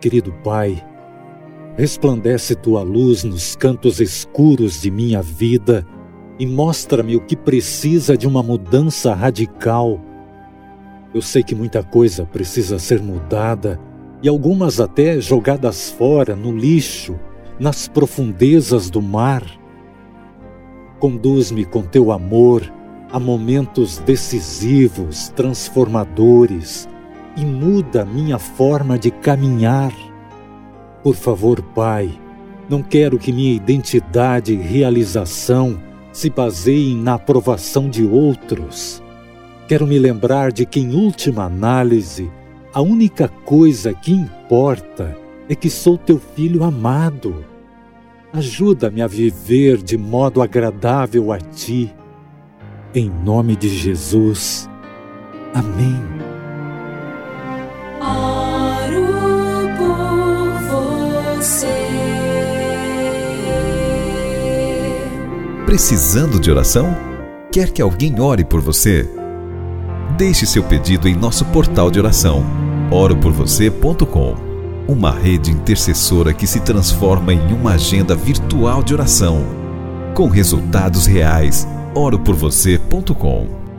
Querido Pai, resplandece tua luz nos cantos escuros de minha vida e mostra-me o que precisa de uma mudança radical. Eu sei que muita coisa precisa ser mudada e algumas até jogadas fora no lixo, nas profundezas do mar. Conduz-me com teu amor a momentos decisivos, transformadores e muda minha forma de caminhar. Por favor, Pai, não quero que minha identidade e realização se baseiem na aprovação de outros. Quero me lembrar de que, em última análise, a única coisa que importa é que sou teu filho amado. Ajuda-me a viver de modo agradável a ti. Em nome de Jesus. Amém. Você. Precisando de oração? Quer que alguém ore por você? Deixe seu pedido em nosso portal de oração, oroporvocê.com. Uma rede intercessora que se transforma em uma agenda virtual de oração, com resultados reais. oroporvocê.com